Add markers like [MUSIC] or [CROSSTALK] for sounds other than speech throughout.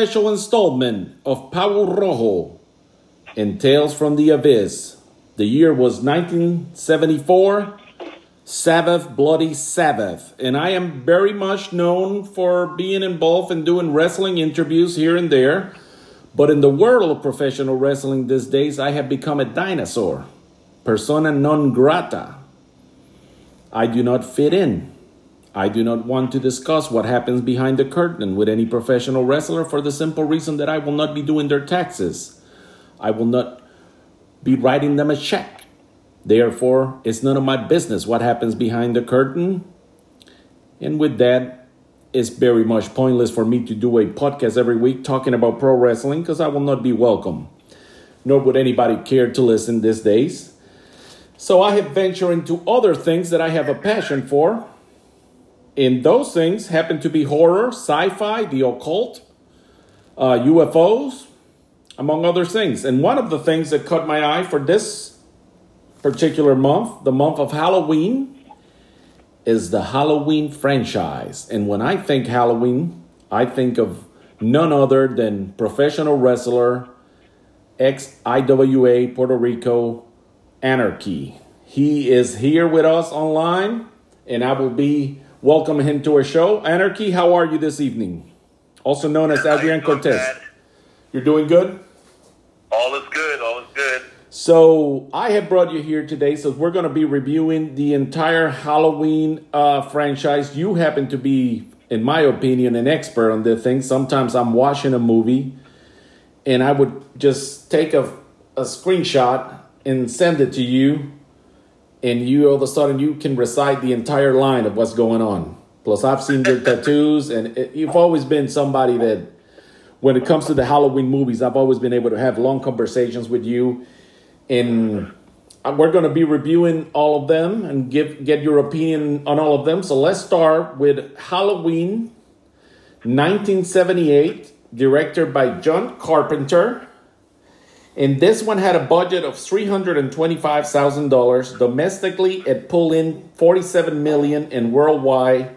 special installment of Power Rojo and Tales from the Abyss. The year was 1974, Sabbath Bloody Sabbath, and I am very much known for being involved in doing wrestling interviews here and there. But in the world of professional wrestling these days, I have become a dinosaur, persona non grata. I do not fit in. I do not want to discuss what happens behind the curtain with any professional wrestler for the simple reason that I will not be doing their taxes. I will not be writing them a check. Therefore, it's none of my business what happens behind the curtain. And with that, it's very much pointless for me to do a podcast every week talking about pro wrestling because I will not be welcome. Nor would anybody care to listen these days. So I have ventured into other things that I have a passion for and those things happen to be horror, sci fi, the occult, uh, UFOs, among other things. And one of the things that caught my eye for this particular month, the month of Halloween, is the Halloween franchise. And when I think Halloween, I think of none other than professional wrestler, ex IWA Puerto Rico Anarchy. He is here with us online, and I will be welcome him to our show. Anarchy, how are you this evening? Also known as Adrian Cortez. Bad. You're doing good? All is good. All is good. So I have brought you here today, so we're going to be reviewing the entire Halloween uh, franchise. You happen to be, in my opinion, an expert on this thing. Sometimes I'm watching a movie, and I would just take a, a screenshot and send it to you, and you all of a sudden you can recite the entire line of what's going on. Plus, I've seen your tattoos, and it, you've always been somebody that, when it comes to the Halloween movies, I've always been able to have long conversations with you and uh, we're going to be reviewing all of them and give get your opinion on all of them. So let's start with Halloween 1978, directed by John Carpenter. And this one had a budget of $325,000. Domestically, it pulled in 47 million and worldwide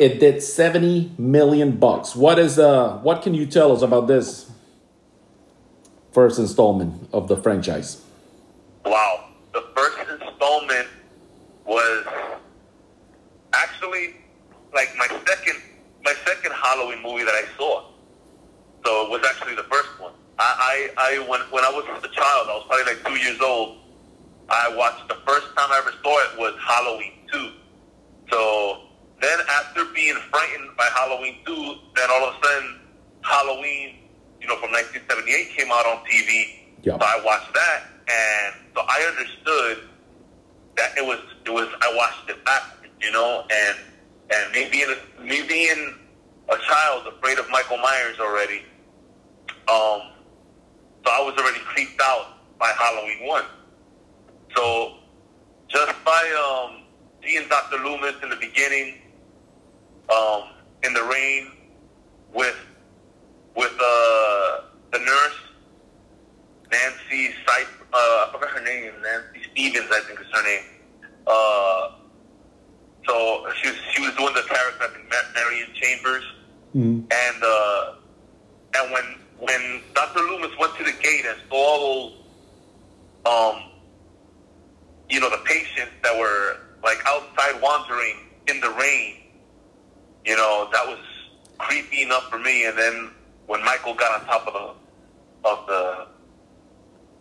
it did 70 million bucks. What is uh what can you tell us about this first installment of the franchise? Wow. The first installment was actually like my second my second Halloween movie that I saw. So it was actually the first one. I, I, I when when I was a child, I was probably like two years old. I watched the first time I ever saw it was Halloween two. So then after being frightened by Halloween two, then all of a sudden Halloween, you know, from 1978 came out on TV. Yeah. So I watched that, and so I understood that it was it was I watched it backwards, you know, and and me being a, me being a child afraid of Michael Myers already, um, so I was already creeped out by Halloween one. So just by um, seeing Dr. Loomis in the beginning, um, in the rain with with uh, the nurse Nancy Sip, uh, I forgot her name, Nancy Stevens, I think is her name. Uh, so she was she was doing the character, I think Ma- Marion Chambers, Mm. and uh, and when when Dr. Loomis went to the gate and saw all those, um, you know, the patients that were like outside wandering in the rain, you know, that was creepy enough for me. And then when Michael got on top of the of the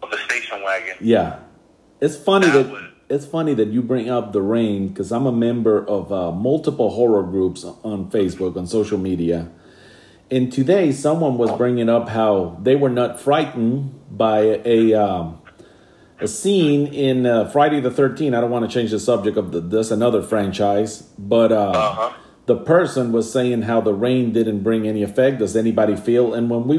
of the station wagon, Yeah, it's funny That that, was- it's funny that you bring up the rain because I'm a member of uh, multiple horror groups on Facebook on social media, and today someone was bringing up how they were not frightened by a um, a scene in uh, Friday the 13th. I don't want to change the subject of the, this another franchise, but uh, Uh-huh. The person was saying how the rain didn't bring any effect. Does anybody feel? And when we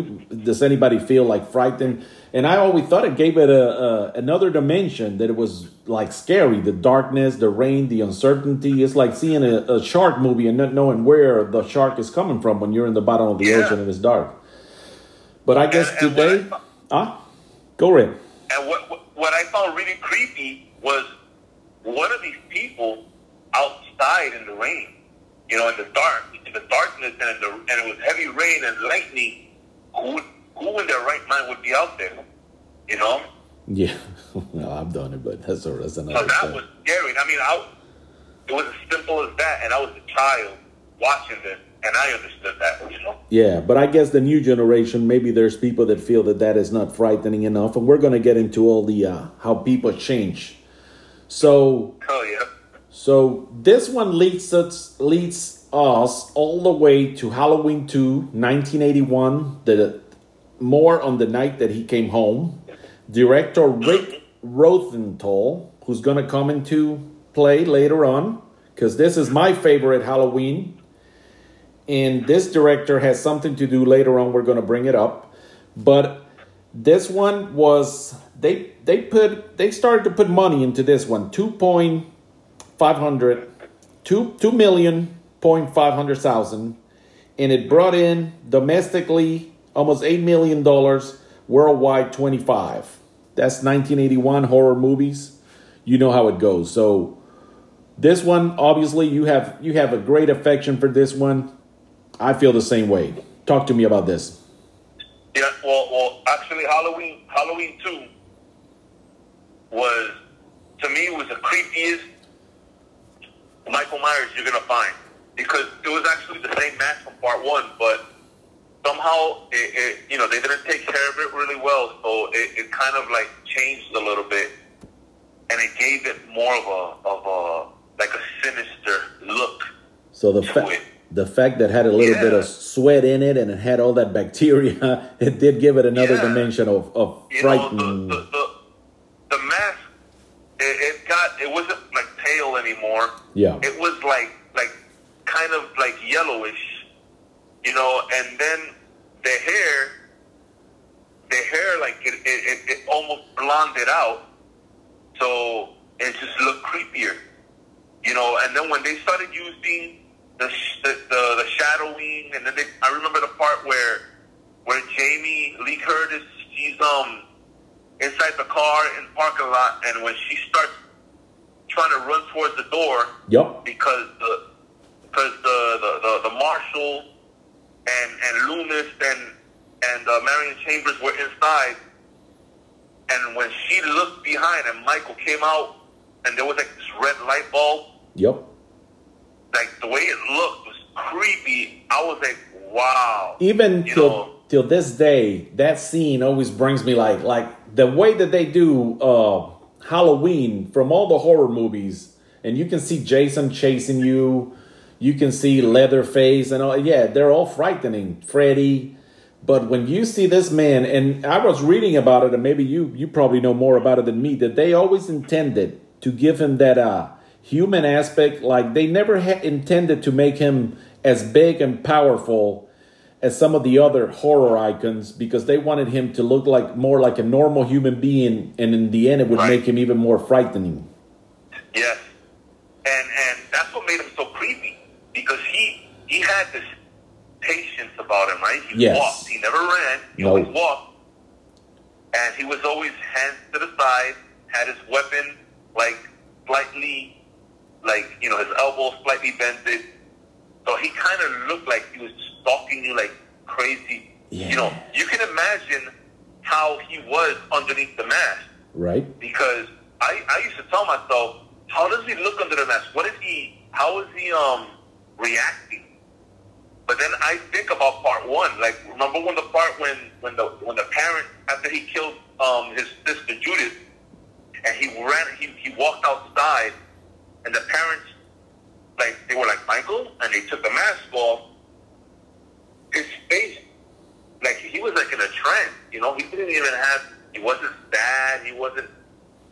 does anybody feel like frightened? And I always thought it gave it a, a another dimension that it was like scary. The darkness, the rain, the uncertainty. It's like seeing a, a shark movie and not knowing where the shark is coming from when you're in the bottom of the Yeah. ocean and it's dark. But I guess And- and today, ah, go ahead. And what what I found really creepy was one of these people outside in the rain? You know, in the dark, in the darkness, and, in the, and it was heavy rain and lightning. Who would, who in their right mind would be out there? You know. Yeah, [LAUGHS] well, I've done it, but that's that's another. So that thing. was scary. I mean, I, it was as simple as that, and I was a child watching this, and I understood that. You know. Yeah, but I guess the new generation, maybe there's people that feel that that is not frightening enough, and we're going to get into all the uh, how people change. So, Oh yeah. So this one leads us leads us all the way to Halloween 2, 1981. The more on the night that he came home. Director Rick Rosenthal, who's going to come into play later on, because this is my favorite Halloween and this director has something to do later on we're going to bring it up but this one was they they put they started to put money into this one 2.500 2 2 million point five hundred thousand and it brought in domestically almost 8 million dollars worldwide 25 that's 1981 horror movies you know how it goes so this one obviously you have you have a great affection for this one I feel the same way. Talk to me about this. Yeah, well, well, actually, Halloween, Halloween two was to me was the creepiest Michael Myers you're gonna find because it was actually the same mask from part one, but somehow it, it you know they didn't take care of it really well, so it, it kind of like changed a little bit, and it gave it more of a of a like a sinister look. So the fact it. the fact that had a little bit of sweat in it and it had all that bacteria, [LAUGHS] it did give it another Yeah. dimension of of know, frightening. the, the, the mask, it, it got, it wasn't like pale anymore. Yeah. It was like, like, kind of like yellowish, you know, and then the hair, the hair, like, it, it, it, it almost blonded out. So it just looked creepier, you know, and then when they started using the, the, the, shadowing, and then they, I remember the part where, where Jamie Lee Curtis, she's, um, inside the car in the parking lot, and when she starts trying to run towards the door Yup. because the because the, the, the, the marshal and and Loomis and and uh, Marion Chambers were inside, and when she looked behind and Michael came out, and there was like this red light bulb, Yep. like the way it looked was creepy. I was like, wow. Even You till know- till this day, that scene always brings me like like the way that they do uh Halloween from all the horror movies, and you can see Jason chasing you, you can see Leatherface and all. Yeah, they're all frightening. Freddy. But when you see this man, and I was reading about it, and maybe you you probably know more about it than me, that they always intended to give him that uh human aspect. Like they never ha- intended to make him as big and powerful as some of the other horror icons because they wanted him to look like more like a normal human being, and in the end, it would Right. make him even more frightening. Yes, and and that's what made him so creepy because he he had this patience about him, right? He Yes. walked. He never ran. He No. always walked, and he was always hands to the side, had his weapon like slightly, like you know, his elbow slightly bended, so he kind of looked like he was stalking you like crazy. You know, you can imagine how he was underneath the mask Right? because I, I used to tell myself, how does he look under the mask? What is he? How is he um reacting? But then I think about part one. Like remember when the part when when the when the parent after he killed um his sister Judith and he ran he he walked outside and the parents like they were like Michael and they took the mask off. His face like he was like in a trance, you know. He didn't even have. He wasn't sad. He wasn't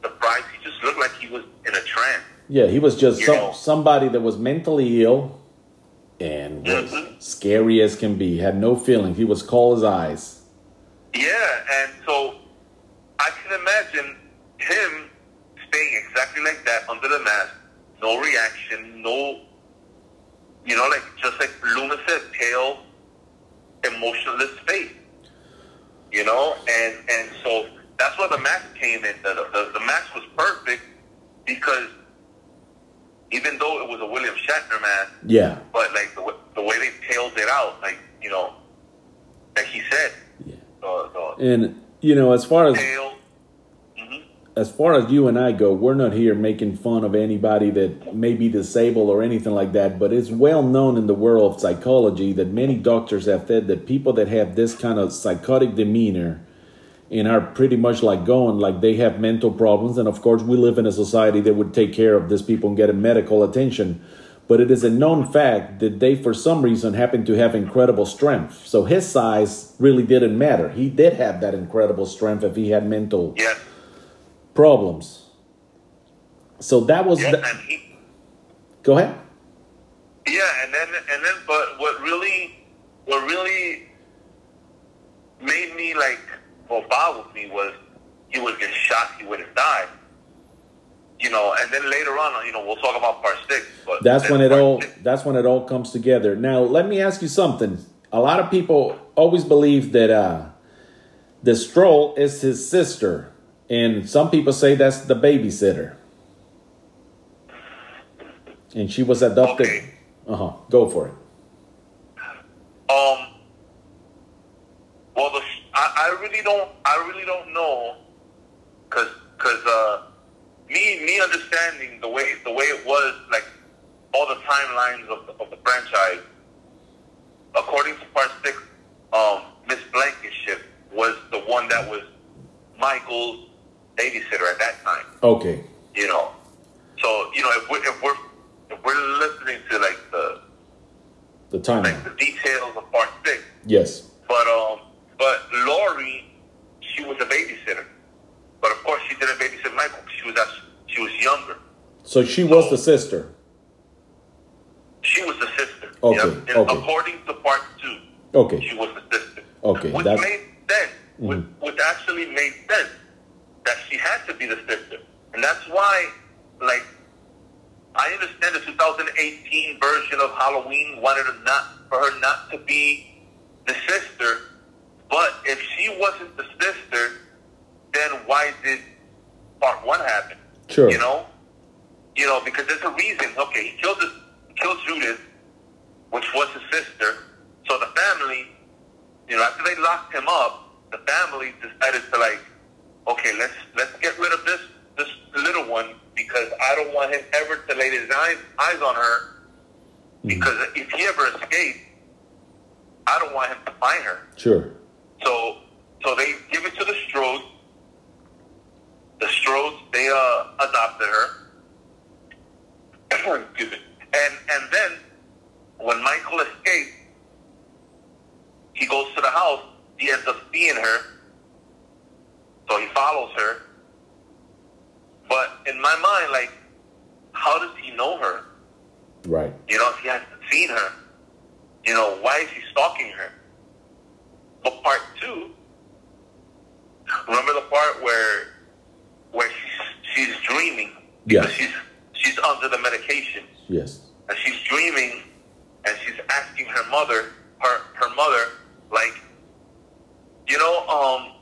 surprised. He just looked like he was in a trance. Yeah, he was just some, somebody that was mentally ill and was Mhm. scary as can be. Had no feeling. He was cold as ice. Yeah, and so I can imagine him staying exactly like that under the mask, no reaction, no, you know, like just like Loomis said, pale, emotionless face. You know, and and so that's where the mask came in. The, the, the mask was perfect because even though it was a William Shatner mask, Yeah. but like the, the way they tailed it out, like you know, like he said, Yeah. And you know, as far as tail. As far as you and I go, we're not here making fun of anybody that may be disabled or anything like that. But it's well known in the world of psychology that many doctors have said that people that have this kind of psychotic demeanor and are pretty much like going like they have mental problems. And of course, we live in a society that would take care of these people and get them medical attention. But it is a known fact that they, for some reason, happen to have incredible strength. So his size really didn't matter. He did have that incredible strength if he had mental Yes. Problems. So that was Yes, the, he. go ahead. Yeah, and then and then, but what really, what really made me like, what boggled me was he would get shot, he would have died. You know, and then later on, you know, we'll talk about part six. But That's when it all six- that's when it all comes together. Now, let me ask you something. A lot of people always believe that uh the stroll is his sister, and some people say that's the babysitter. And she was adopted. Okay. Uh-huh. Go for it. Um. Well, the, I, I really don't. I really don't know, cause, cause, uh, me, me understanding the way the way it was, like all the timelines of the, of the franchise. According to part six, um, Miss Blankenship was the one that was Michael's babysitter at that time. Okay. You know, so you know if we're if we're if we're listening to like the The timeline. like the details of part six. Yes. But um, but Laurie, she was a babysitter. But of course, she didn't babysit Michael. She was actually, she was younger. So she was the sister. She was the sister. Okay, And okay. According to part two, Okay. she was the sister. Okay, Which that's- made sense. Which, Mhm. which actually made sense that she had to be the sister, and that's why, like, I understand the 2018 version of Halloween wanted her not for her not to be the sister, but if she wasn't the sister, then why did part one happen? Sure. You know, you know because there's a reason. Okay, he killed this, killed Judith, which was his sister. So the family, you know, after they locked him up, the family decided to like, okay, let's let's get rid of this this little one because I don't want him ever to lay his eyes eyes on her. Because if he ever escapes, I don't want him to find her. Sure. So so they give it to the Strodes. The Strodes they uh, adopted her. [CLEARS THROAT] Excuse me. And and then when Michael escapes, he goes to the house. He ends up seeing her. So he follows her. But in my mind, like, how does he know her? Right. You know, if he hasn't seen her, you know, why is he stalking her? But part two, remember the part where where she's she's dreaming Yes. she's she's under the medication Yes. and she's dreaming and she's asking her mother her her mother like you know um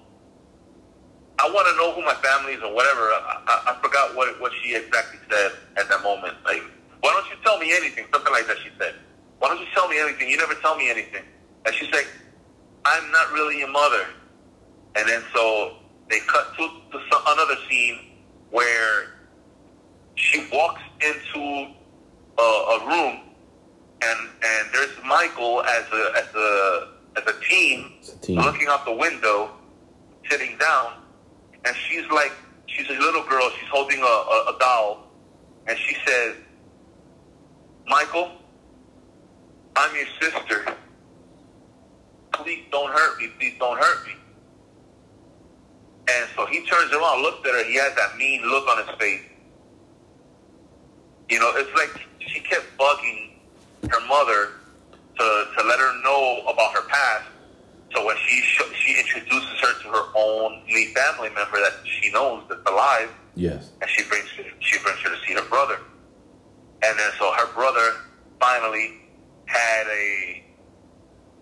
I want to know who my family is or whatever. I, I, I forgot what what she exactly said at that moment. Like why don't you tell me anything? Something like that she said. Why don't you tell me anything? You never tell me anything. And she's like I'm not really your mother. And then so they cut to, to some, another scene where she walks into a, a room and and there's Michael as a as a as a teen, a teen. looking out the window, sitting down, and she's like she's a little girl. She's holding a, a, a doll, and she says, "Michael, I'm your sister. Please don't hurt me. Please don't hurt me." And so he turns around, looks at her. He has that mean look on his face. You know, it's like she kept bugging her mother to to let her know about her past. So when she sh- she introduces her to her only family member that she knows that's alive, Yes. and she brings she brings her to see her brother. And then so her brother finally had a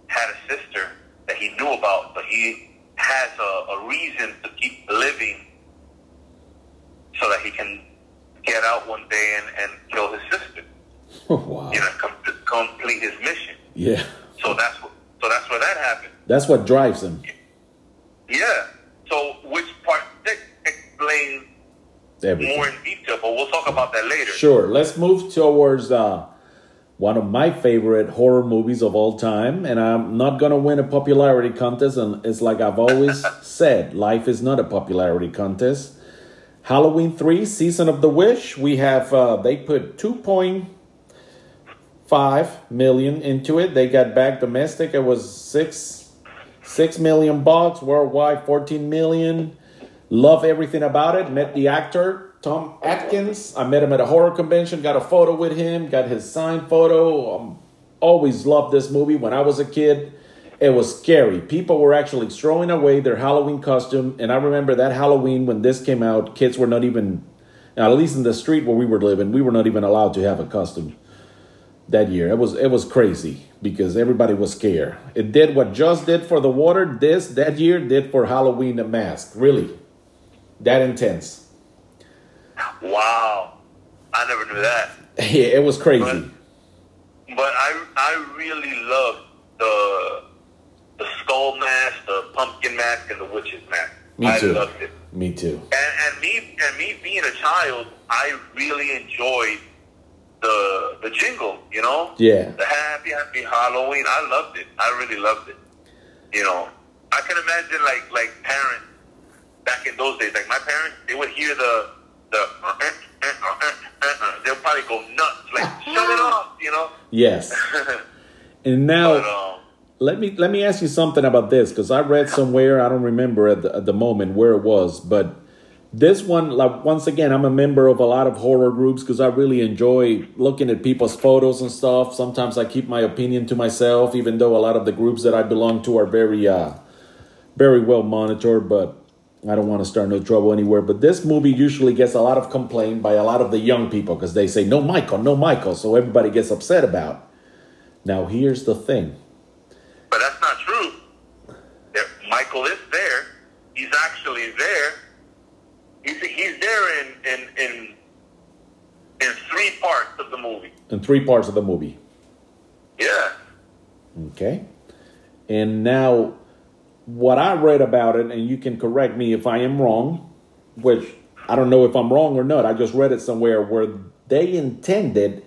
had a sister that he knew about, but he has a, a reason to keep living so that he can get out one day and, and kill his sister. [LAUGHS] wow. You know, com- complete his mission. Yeah. So that's so that's where that happened. That's what drives him. Yeah. So which part six explains Everything. more in detail, but we'll talk about that later. Sure. Let's move towards uh, one of my favorite horror movies of all time. And I'm not going to win a popularity contest. And it's like I've always [LAUGHS] said life is not a popularity contest. Halloween 3, Season of the Witch. We have, uh, they put 2.5 million into it. They got back domestic. It was 6, 6 million bucks. Worldwide, 14 million. Love everything about it. Met the actor, Tom Atkins. I met him at a horror convention, got a photo with him, got his signed photo. Um, always loved this movie. When I was a kid, it was scary. People were actually throwing away their Halloween costume. And I remember that Halloween when this came out, kids were not even, at least in the street where we were living, we were not even allowed to have a costume that year. It was it was crazy because everybody was scared. It did what Jaws did for the water. This that year did for Halloween the mask. Really, that intense. Wow. I never knew that. [LAUGHS] Yeah, it was crazy. But I I really love the the skull mask, the pumpkin mask, and the witch's mask. Me I too. loved it. Me too. And, and me and me being a child, I really enjoyed the the jingle. You know, Yeah. the happy happy Halloween. I loved it. I really loved it. You know, I can imagine like like parents back in those days. Like my parents, they would hear the the uh, uh, uh, they'll probably go nuts. Like [LAUGHS] shut it off. You know. Yes. [LAUGHS] And now but um, let me let me ask you something about this because I read somewhere I don't remember at the, at the moment where it was, but this one like once again I'm a member of a lot of horror groups because I really enjoy looking at people's photos and stuff. Sometimes I keep my opinion to myself, even though a lot of the groups that I belong to are very uh very well monitored, but I don't want to start no trouble anywhere. But this movie usually gets a lot of complaint by a lot of the young people because they say no Michael, no Michael, so everybody gets upset about. Now here's the thing. but that's not true. Michael is there. He's actually there. He's he's there in in in in three parts of the movie. in three parts of the movie. Yeah. Okay. And now, what I read about it, and you can correct me if I am wrong, which I don't know if I'm wrong or not. I just read it somewhere where they intended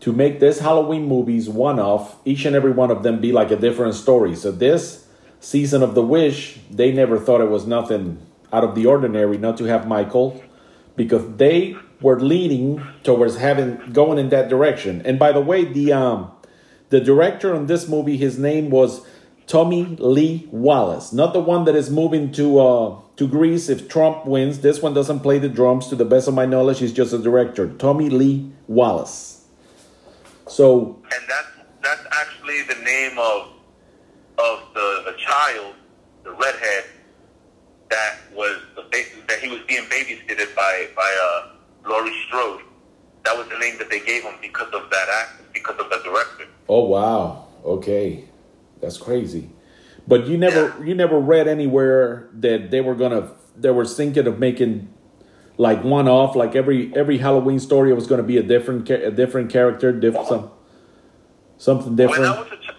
to make this Halloween movies one off, each and every one of them be like a different story. So, this season of The Witch, they never thought it was nothing out of the ordinary not to have Michael because they were leaning towards having going in that direction. And by the way, the um the director on this movie, his name was Tommy Lee Wallace, not the one that is moving to uh to Greece if Trump wins. This one doesn't play the drums, to the best of my knowledge. He's just a director, Tommy Lee Wallace. So And that's that's actually the name of of the, the child, the redhead, that was the ba- that he was being babysitted by by uh, Laurie Strode. That was the name that they gave him because of that act, because of the director. Oh wow. Okay. That's crazy. But you never you never read anywhere that they were gonna they were thinking of making like one off like every every Halloween story was gonna be a different a different character, different some something When I different. was a ch-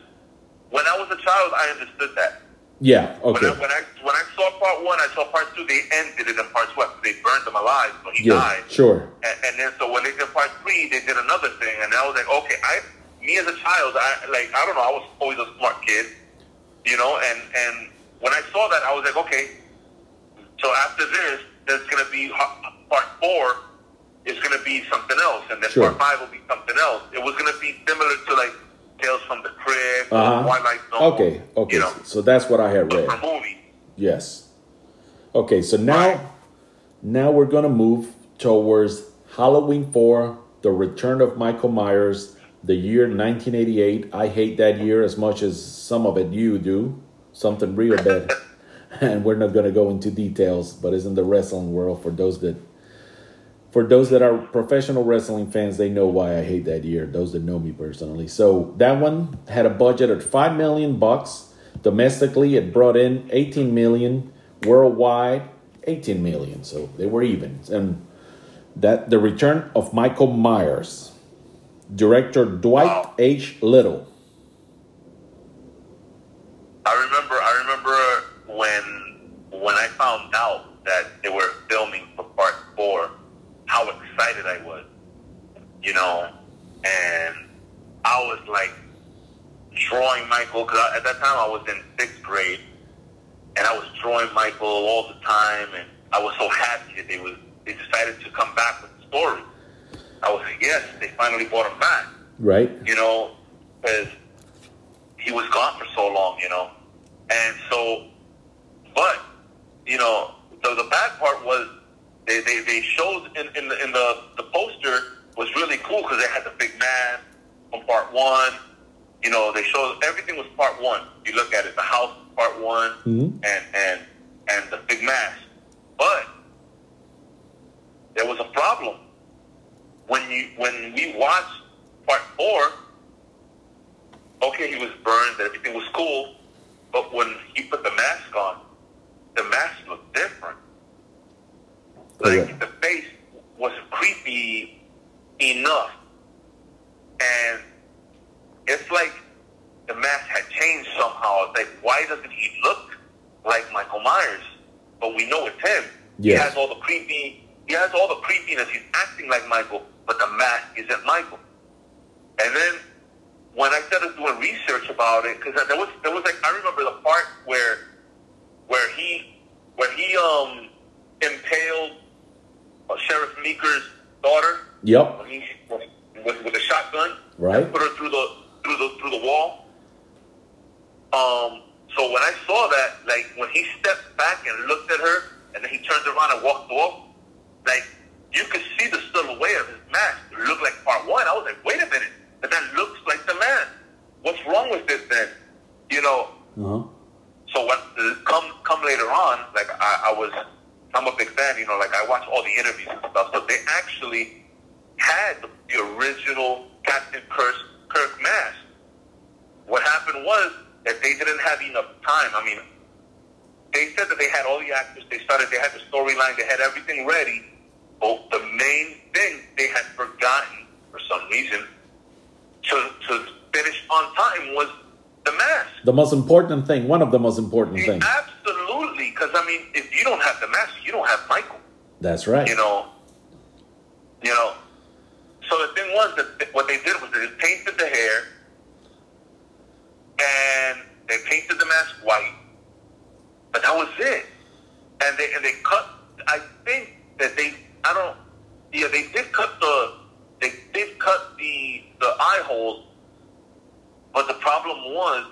when I was a child, I understood that. Yeah, When, okay. I, when I when I saw part one, I saw part two. They ended it in part two. They burned him alive, so he Yeah, died. sure. And, and then so when they did part three, they did another thing, and I was like, okay, I, me as a child, I like, I don't know, I was always a smart kid, you know, and and when I saw that, I was like, okay, so after this, there's gonna be part four is gonna be something else, and then Sure. part five will be something else. It was gonna be similar to like Tales from the Crypt, Uh-huh. Twilight Zone, Okay, okay. you know, So that's what I had read. for movies. Yes. Okay, so now now we're gonna move towards Halloween 4, the return of Michael Myers, the year 1988. I hate that year as much as some of it you do. Something real bad. [LAUGHS] and we're not gonna go into details, but it's in the wrestling world for those that for those that are professional wrestling fans, they know why I hate that year. Those that know me personally. So that one had a budget of five million bucks. Domestically, it brought in 18 million. Worldwide, 18 million. So they were even. And that the return of Michael Myers. Director Dwight Wow. H. Little. I remember. I remember when when I found out that they were filming for part four, how excited I was. You know, and I was like drawing Michael because at that time I was in sixth grade, and I was drawing Michael all the time, and I was so happy that they was they decided to come back with the story. I was like, yes, they finally brought him back Right? you know, because he was gone for so long, you know. And so, but, you know, the, the bad part was they, they, they showed in, in, the, in the, the poster was really cool because they had the big man from part one. You know, they showed everything was part one. You look at it, the house part one Mhm. and, and, and the big mask. But there was a problem when you when we watched part four, okay, he was burned, everything was cool, but when he put the mask on, the mask looked different. Like the face was creepy enough, and it's like the mask had changed somehow. It's like why doesn't he look like Michael Myers? But we know it's him. He has all the creepy. He has all the creepiness. He's acting like Michael, but the mask isn't Michael. And then when I started doing research about it, because there was there was like I remember the part where where he where he um impaled uh, Sheriff Meeker's daughter Yep. when he with, with a shotgun, Right. put her through the through the through the wall. Um. So when I saw that, like when he stepped back and looked at her, and then he turned around and walked off, like you could see the silhouette of his mask. It looked like part one. I was like, wait a minute, but that looks like the man. What's wrong with this then? You know. Uh-huh. So when come come later on, like I, I was, I'm a big fan. You know, like I watch all the interviews and stuff. So they actually had the, the original Captain Kirk Kirk mask. What happened was that they didn't have enough time. I mean, they said that they had all the actors. They started. They had the storyline. They had everything ready. But the main thing they had forgotten for some reason to to finish on time was the mask. The most important thing, one of the most important things. Absolutely, because I mean, if you don't have the mask, you don't have Michael. That's right. You know, you know. So the thing was that what they did was they painted the hair, and they painted the mask white, but that was it. And they and they cut. I think that they. I don't. Yeah, they did cut the. They did cut the the eye holes, but the problem was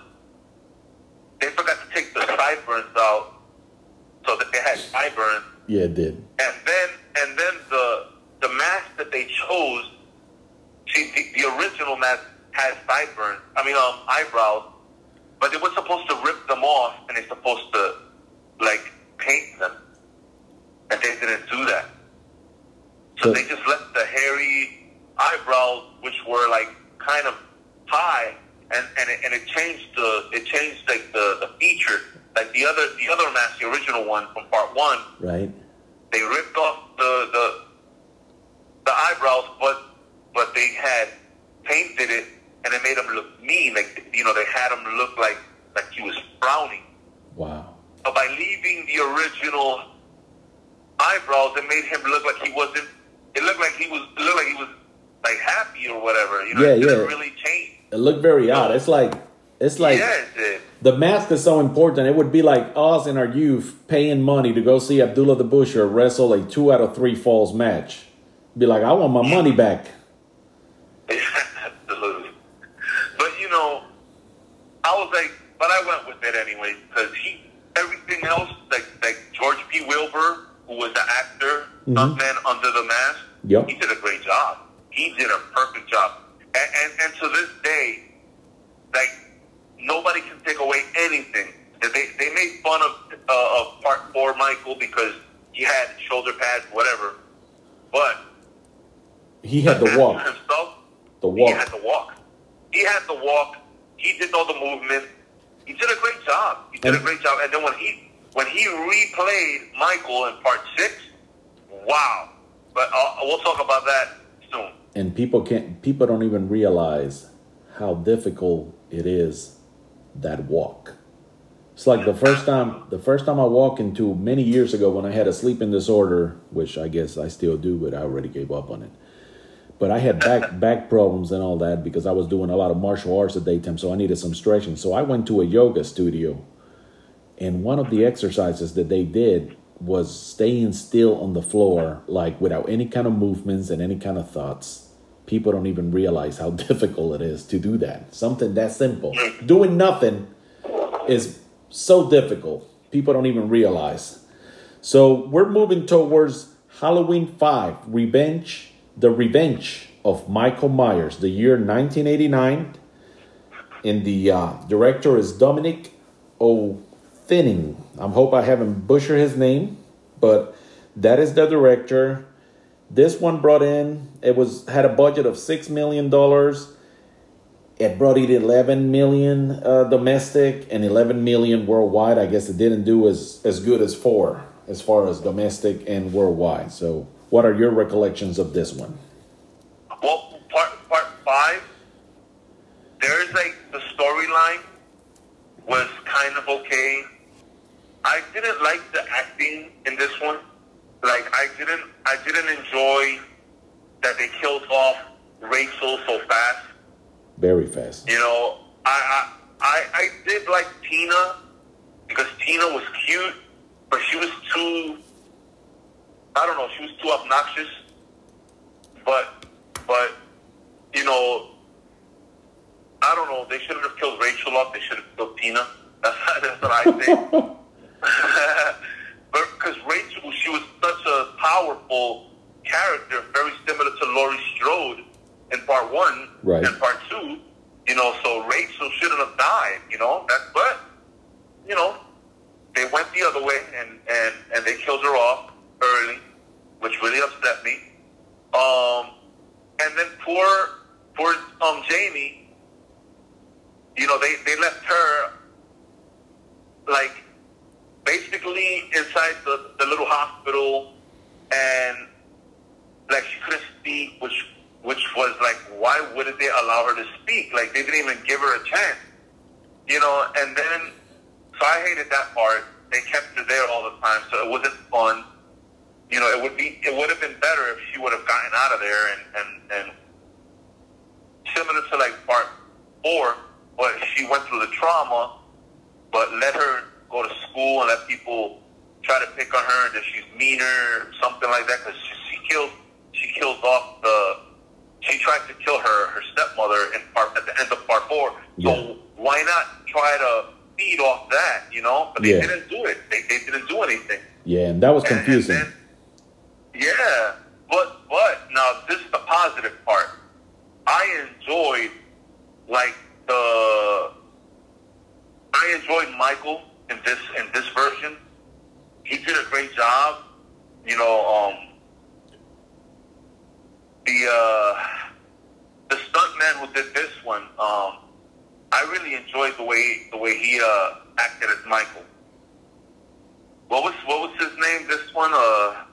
they forgot to take the sideburns out, so that they had sideburns. Yeah, it did. And then and then the the mask that they chose, see the, the original mask has sideburns. I mean um eyebrows, but they were supposed to rip them off and they're supposed to like paint them, and they didn't do that. So So- they just left the hairy eyebrows, which were like kind of high, and and it, and it changed the it changed like the the feature. Like the other the other mask, the original one from part one, Right? they ripped off the the the eyebrows, but but they had painted it and it made him look mean. Like you know, they had him look like like he was frowning. Wow. But by leaving the original eyebrows, it made him look like he wasn't. It looked like he was. It looked like he was like happy or whatever. You know, Yeah, it didn't yeah. really change. It looked very odd. It's like it's like yeah, it the mask is so important. It would be like us in our youth paying money to go see Abdullah the Butcher wrestle a two out of three falls match. Be like, I want my money back. [LAUGHS] Absolutely. But you know, I was like, but I went with it anyway because he everything else like like George P. Wilbur, who was the actor, Mhm. stuntman under the mask. Yep. He did a great job. He did a perfect job. And and, and to this day, like nobody can take away anything. That They they made fun of uh, of Part Four Michael because he had shoulder pads, whatever. But He had the walk. himself, The he had to walk. He had to walk. He did all the movement. He did a great job. He did a great job. And then when he when he replayed Michael in part six, wow! But uh, we'll talk about that soon. And people can't people don't even realize how difficult it is that walk. It's like the first time the first time I walked into many years ago when I had a sleeping disorder, which I guess I still do, but I already gave up on it. But I had back back problems and all that because I was doing a lot of martial arts at daytime, so I needed some stretching. So I went to a yoga studio, and one of the exercises that they did was staying still on the floor, like without any kind of movements and any kind of thoughts. People don't even realize how [LAUGHS] difficult it is to do that. Something that simple. Doing nothing is so difficult. People don't even realize. So we're moving towards Halloween 5 Revenge the Revenge of Michael Myers, the year 1989. And the uh, director is Dominic Othenin. I hope I haven't butchered his name, but that is the director. This one brought in, it was had a budget of $6 million. It brought in 11 million uh, domestic and 11 million worldwide. I guess it didn't do as, as good as four as far as domestic and worldwide. So what are your recollections of this one? Well, part part five, there is like the storyline was kind of okay. I didn't like the acting in this one. Like I didn't I didn't enjoy that they killed off Rachel so fast. Very fast. You know, I I I, I did like Tina because Tina was cute, but she was too I don't know, she was too obnoxious. But, but, you know, I don't know. They shouldn't have killed Rachel off. They should have killed Tina. That's, [LAUGHS] that's what I think. [LAUGHS] [LAUGHS] but because Rachel, she was such a powerful character, very similar to Laurie Strode in part one right. and part two. You know, so Rachel shouldn't have died. You know, that's but you know they went the other way and and and they killed her off early, which really upset me. Um, and then poor, poor um, Jamie, you know, they, they left her like basically inside the, the little hospital and like she couldn't speak, which which was like, why wouldn't they allow her to speak? Like they didn't even give her a chance, you know. And then, so I hated that part. They kept her there all the time, so it wasn't fun you know, it would be it would have been better if she would have gotten out of there and and and similar to like part four, but she went through the trauma, but let her go to school and let people try to pick on her and that she's meaner, something like that, because she, she killed she killed off the she tried to kill her her stepmother in part at the end of part four. Yeah. So why not try to feed off that, you know? But they yeah. didn't do it. They, they didn't do anything. Yeah, and that was confusing. And, and then, yeah, but but now this is the positive part. I enjoyed like the I enjoyed Michael in this in this version. He did a great job. You know, um, the uh, the stuntman who did this one, um, I really enjoyed the way the way he uh, acted as Michael. What was what was his name? This one, uh,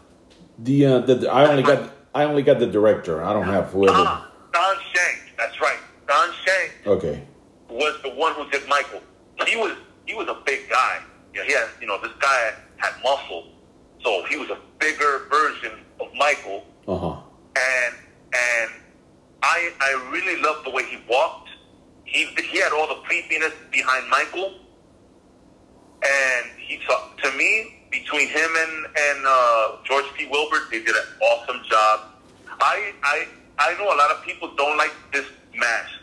the, uh, the I only got I only got the director. I don't have whoever. Ah, Don Shank. That's right. Don Shank. Okay. Was the one who did Michael. He was he was a big guy. Yeah, he had you know this guy had muscle, so he was a bigger version of Michael. Uh huh. And and I I really loved the way he walked. He he had all the creepiness behind Michael, and he saw to me between him and and uh, George P. Wilbur, they did an awesome job. I I I know a lot of people don't like this mask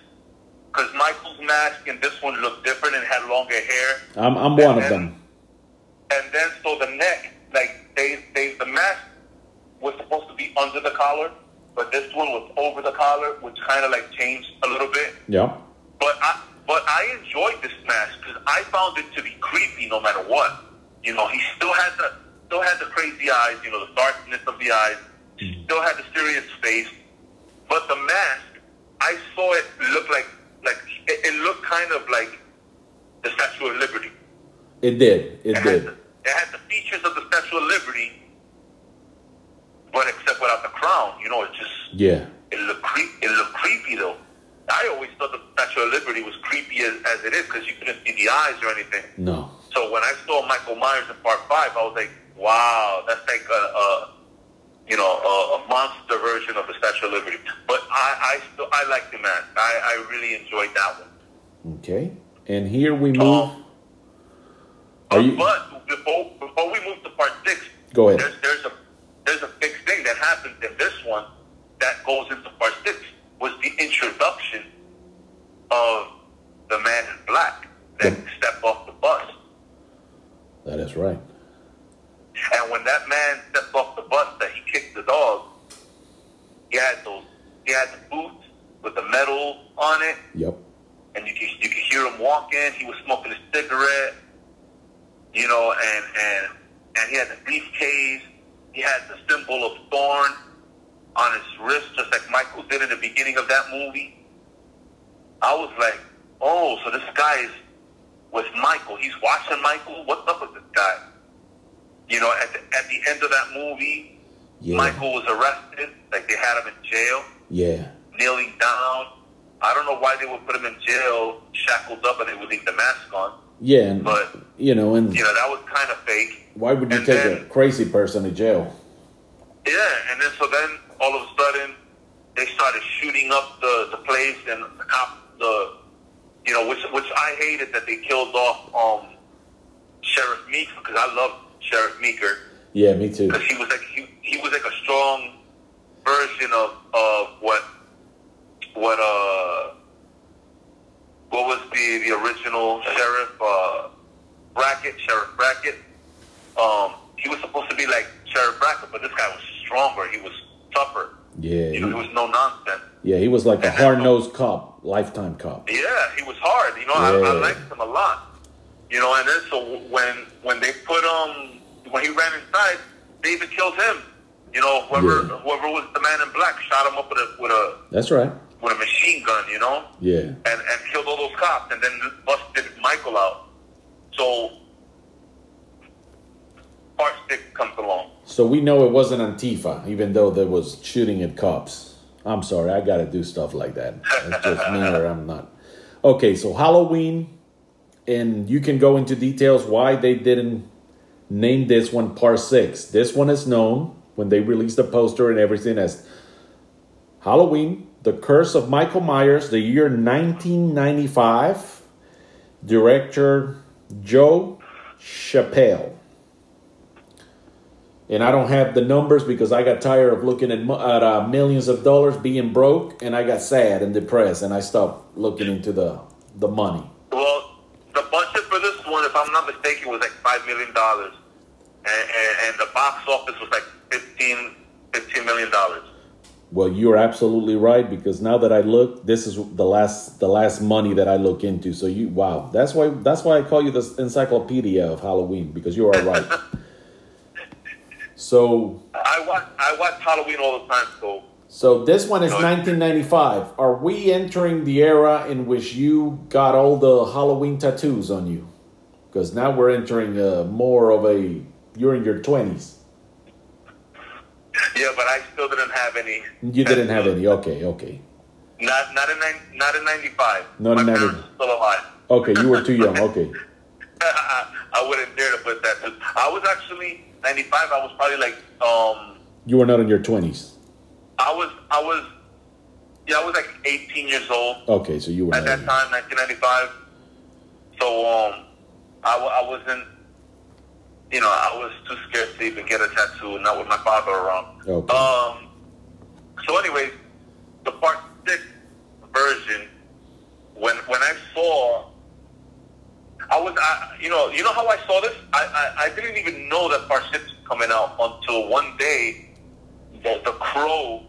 because Michael's mask and this one looked different and had longer hair. I'm I'm one of them. And then so the neck, like they they the mask was supposed to be under the collar, but this one was over the collar, which kind of like changed a little bit. Yeah. But I but I enjoyed this mask because I found it to be creepy no matter what. You know, he still had the still had the crazy eyes, you know, the darkness of the eyes, mm-hmm. still had the serious face. But the mask, I saw it look like like it, it looked kind of like the Statue of Liberty. It did. It, it did. Had the, it had the features of the Statue of Liberty, but except without the crown. You know, it just yeah. It looked creep. It looked creepy though. I always thought the Statue of Liberty was creepy as, as it is because you couldn't see the eyes or anything. No. So when I saw Michael Myers in Part Five, I was like, "Wow, that's like a, a you know, a, a monster version of the Statue of Liberty. But I, I still, I like the man. I, I really enjoyed that one. Okay. And here we move. Um, Are but, you- but before before we move to part six, Go ahead. There's, there's a there's a big thing that happens in this one that goes into part six was the introduction of the man in black that stepped off the bus. That is right. And when that man stepped off the bus that he kicked the dog, he had those he had the boots with the metal on it, Yep. and you could you could hear him walking. He was smoking a cigarette, you know, and and and he had the briefcase. He had the symbol of thorn on his wrist, just like Michael did in the beginning of that movie. I was like, oh, so this guy is with Michael. He's watching Michael. What's up with this guy? You know, at the, at the end of that movie, Yeah. Michael was arrested. Like they had him in jail Yeah. kneeling down. I don't know why they would put him in jail, shackled up, and they would leave the mask on. Yeah. And, But you know, and you know that was kind of fake. why would you and take a crazy person to jail? Yeah, and then so then all of a sudden they started shooting up the the place, and the cop the you know which which I hated that they killed off um Sheriff Meeker because I love Sheriff Meeker Yeah, me too. because he was like he, he was like a strong version of of what what uh what was the the original sheriff uh Brackett Sheriff Brackett um he was supposed to be like Sheriff Brackett but this guy was stronger he was tougher Yeah. you know he was no nonsense yeah, he was like a hard nosed cop, lifetime cop. yeah, he was hard. You know, I, I liked him a lot. You know, and then so when when they put um when he ran inside, they even killed him. You know, whoever Yeah. whoever was the man in black shot him up with a with a That's right. with a machine gun. You know, Yeah. and and killed all those cops, and then busted Michael out. So part six comes along. So we know it wasn't Antifa, even though there was shooting at cops. I'm sorry, I gotta do stuff like that. It's just me [LAUGHS] or I'm not. Okay, so Halloween, and you can go into details why they didn't name this one Part 6. This one is known when they released the poster and everything as Halloween, The Curse of Michael Myers, the year 1995. Director Joe Chappelle and I don't have the numbers because I got tired of looking at, at uh, millions of dollars being broke, and I got sad and depressed, and I stopped looking into the the money. Well, the budget for this one, if I'm not mistaken, was like five million dollars, and, and, and the box office was like 15, 15 million dollars. Well, you're absolutely right because now that I look, this is the last the last money that I look into. So you, wow, that's why that's why I call you the encyclopedia of Halloween because you are right. [LAUGHS] so I watch I watch Halloween all the time, so So this one is 1995. Are we entering the era in which you got all the Halloween tattoos on you? Because now we're entering uh, more of a you're in your 20s. yeah, but I still didn't have any. You didn't have any. Okay, okay, Not not in not in ninety five. Not My in 90 parents are still alive. okay. You were too young. Okay, I, [LAUGHS] I wouldn't dare to put that. I was actually ninety five. I was probably like um you were not in your 20s. I was I was yeah I was like eighteen years old. Okay, so you were at that time, 1995. So um, I, I wasn't, you know, I was too scared to even get a tattoo, not with my father around. Okay. Um. So, anyways, the part six version, when when I saw, I was, I, you know, you know how I saw this? I, I I didn't even know that part six was coming out until one day, the the Crow,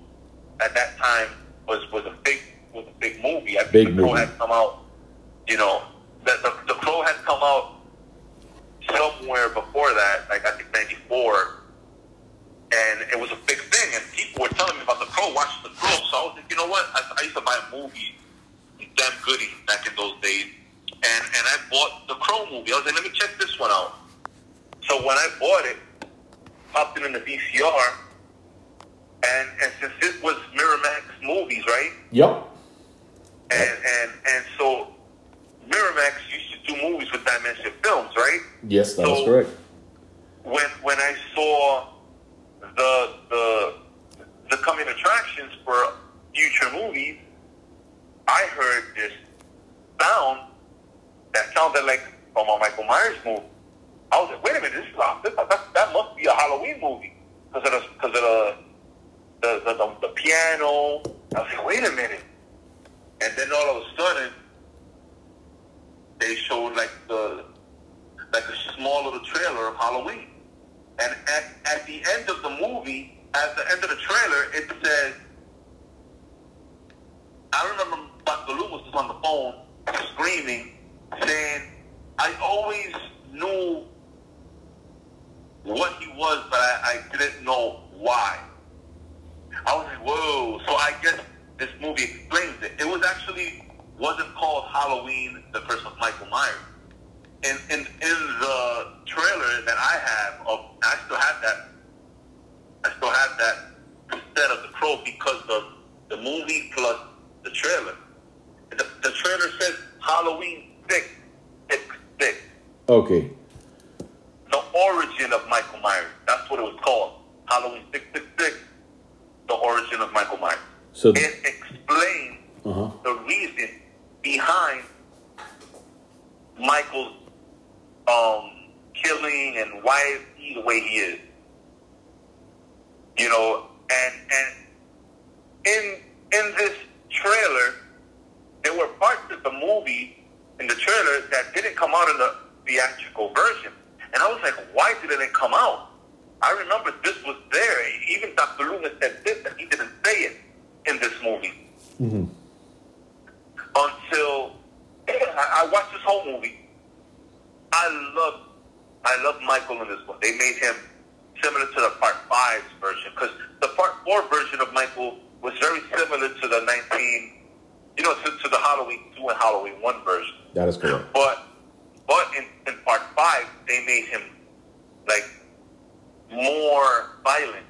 at that time was was a big was a big movie. I think Big the Crow movie. had come out, you know, that the the Crow had come out somewhere before that, like I think '94 and it was a big thing. And people were telling me about the Crow, watch the Crow. So I was like, you know what? I, I used to buy a movie, Sam Goody, back in those days. And and I bought the Crow movie. I was like, let me check this one out. So when I bought it, popped it in the VCR, and and since it was Miramax movies, right? Yep. And and and so Miramax used to do movies with Dimension Films, right? Yes, that is So- correct. when when I saw the the the coming attractions for future movies, I heard this sound that sounded like from a Michael Myers movie. I was like, wait a minute, this is a, this, that, that must be a Halloween movie because of the because of the the, the the the piano. I was like, wait a minute, and then all of a sudden they showed like the like a small little trailer of Halloween. And at, at the end of the movie, at the end of the trailer, it says, I remember Dr. Loomis was on the phone screaming, saying, I always knew what he was, but I, I didn't know why. I was like, whoa. So I guess this movie explains it. It was actually, wasn't called Halloween, the curse of Michael Myers in, in in the trailer that I have of I still have that I still have that instead of the crow because of the movie plus the trailer. The, the trailer says Halloween six six six. Okay. The origin of Michael Myers. That's what it was called. Halloween six six six. The origin of Michael Myers. So, It explains uh huh. the reason behind Michael's um, killing and why is he the way he is. You know, and and in in this trailer, there were parts of the movie in the trailer that didn't come out in the theatrical version, and I was like, why didn't it come out? I remember this was there. Even Dr. Loomis said this, and he didn't say it in this movie hmm until [CLEARS THROAT] I, watched this whole movie. I love, I love Michael in this one. They made him similar to the Part Five's version because the Part Four version of Michael was very similar to the nineteen, you know, to, to the Halloween two and Halloween one version. That is correct. But but in, in part five, they made him like more violent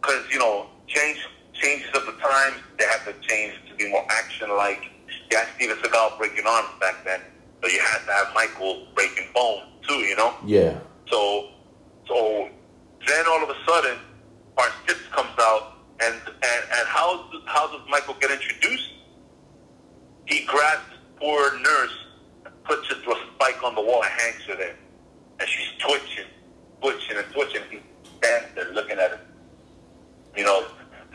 because you know change changes of the times. They had to change be more action like. You had Steven Seagal breaking arms back then, so you had to have Michael breaking bones too. You know. Yeah. So, so then all of a sudden, part six comes out, and and, and how how does Michael get introduced? He grabs poor nurse, and puts her through a spike on the wall, and hangs her there, and she's twitching, twitching, and twitching. He stands there looking at her. You know,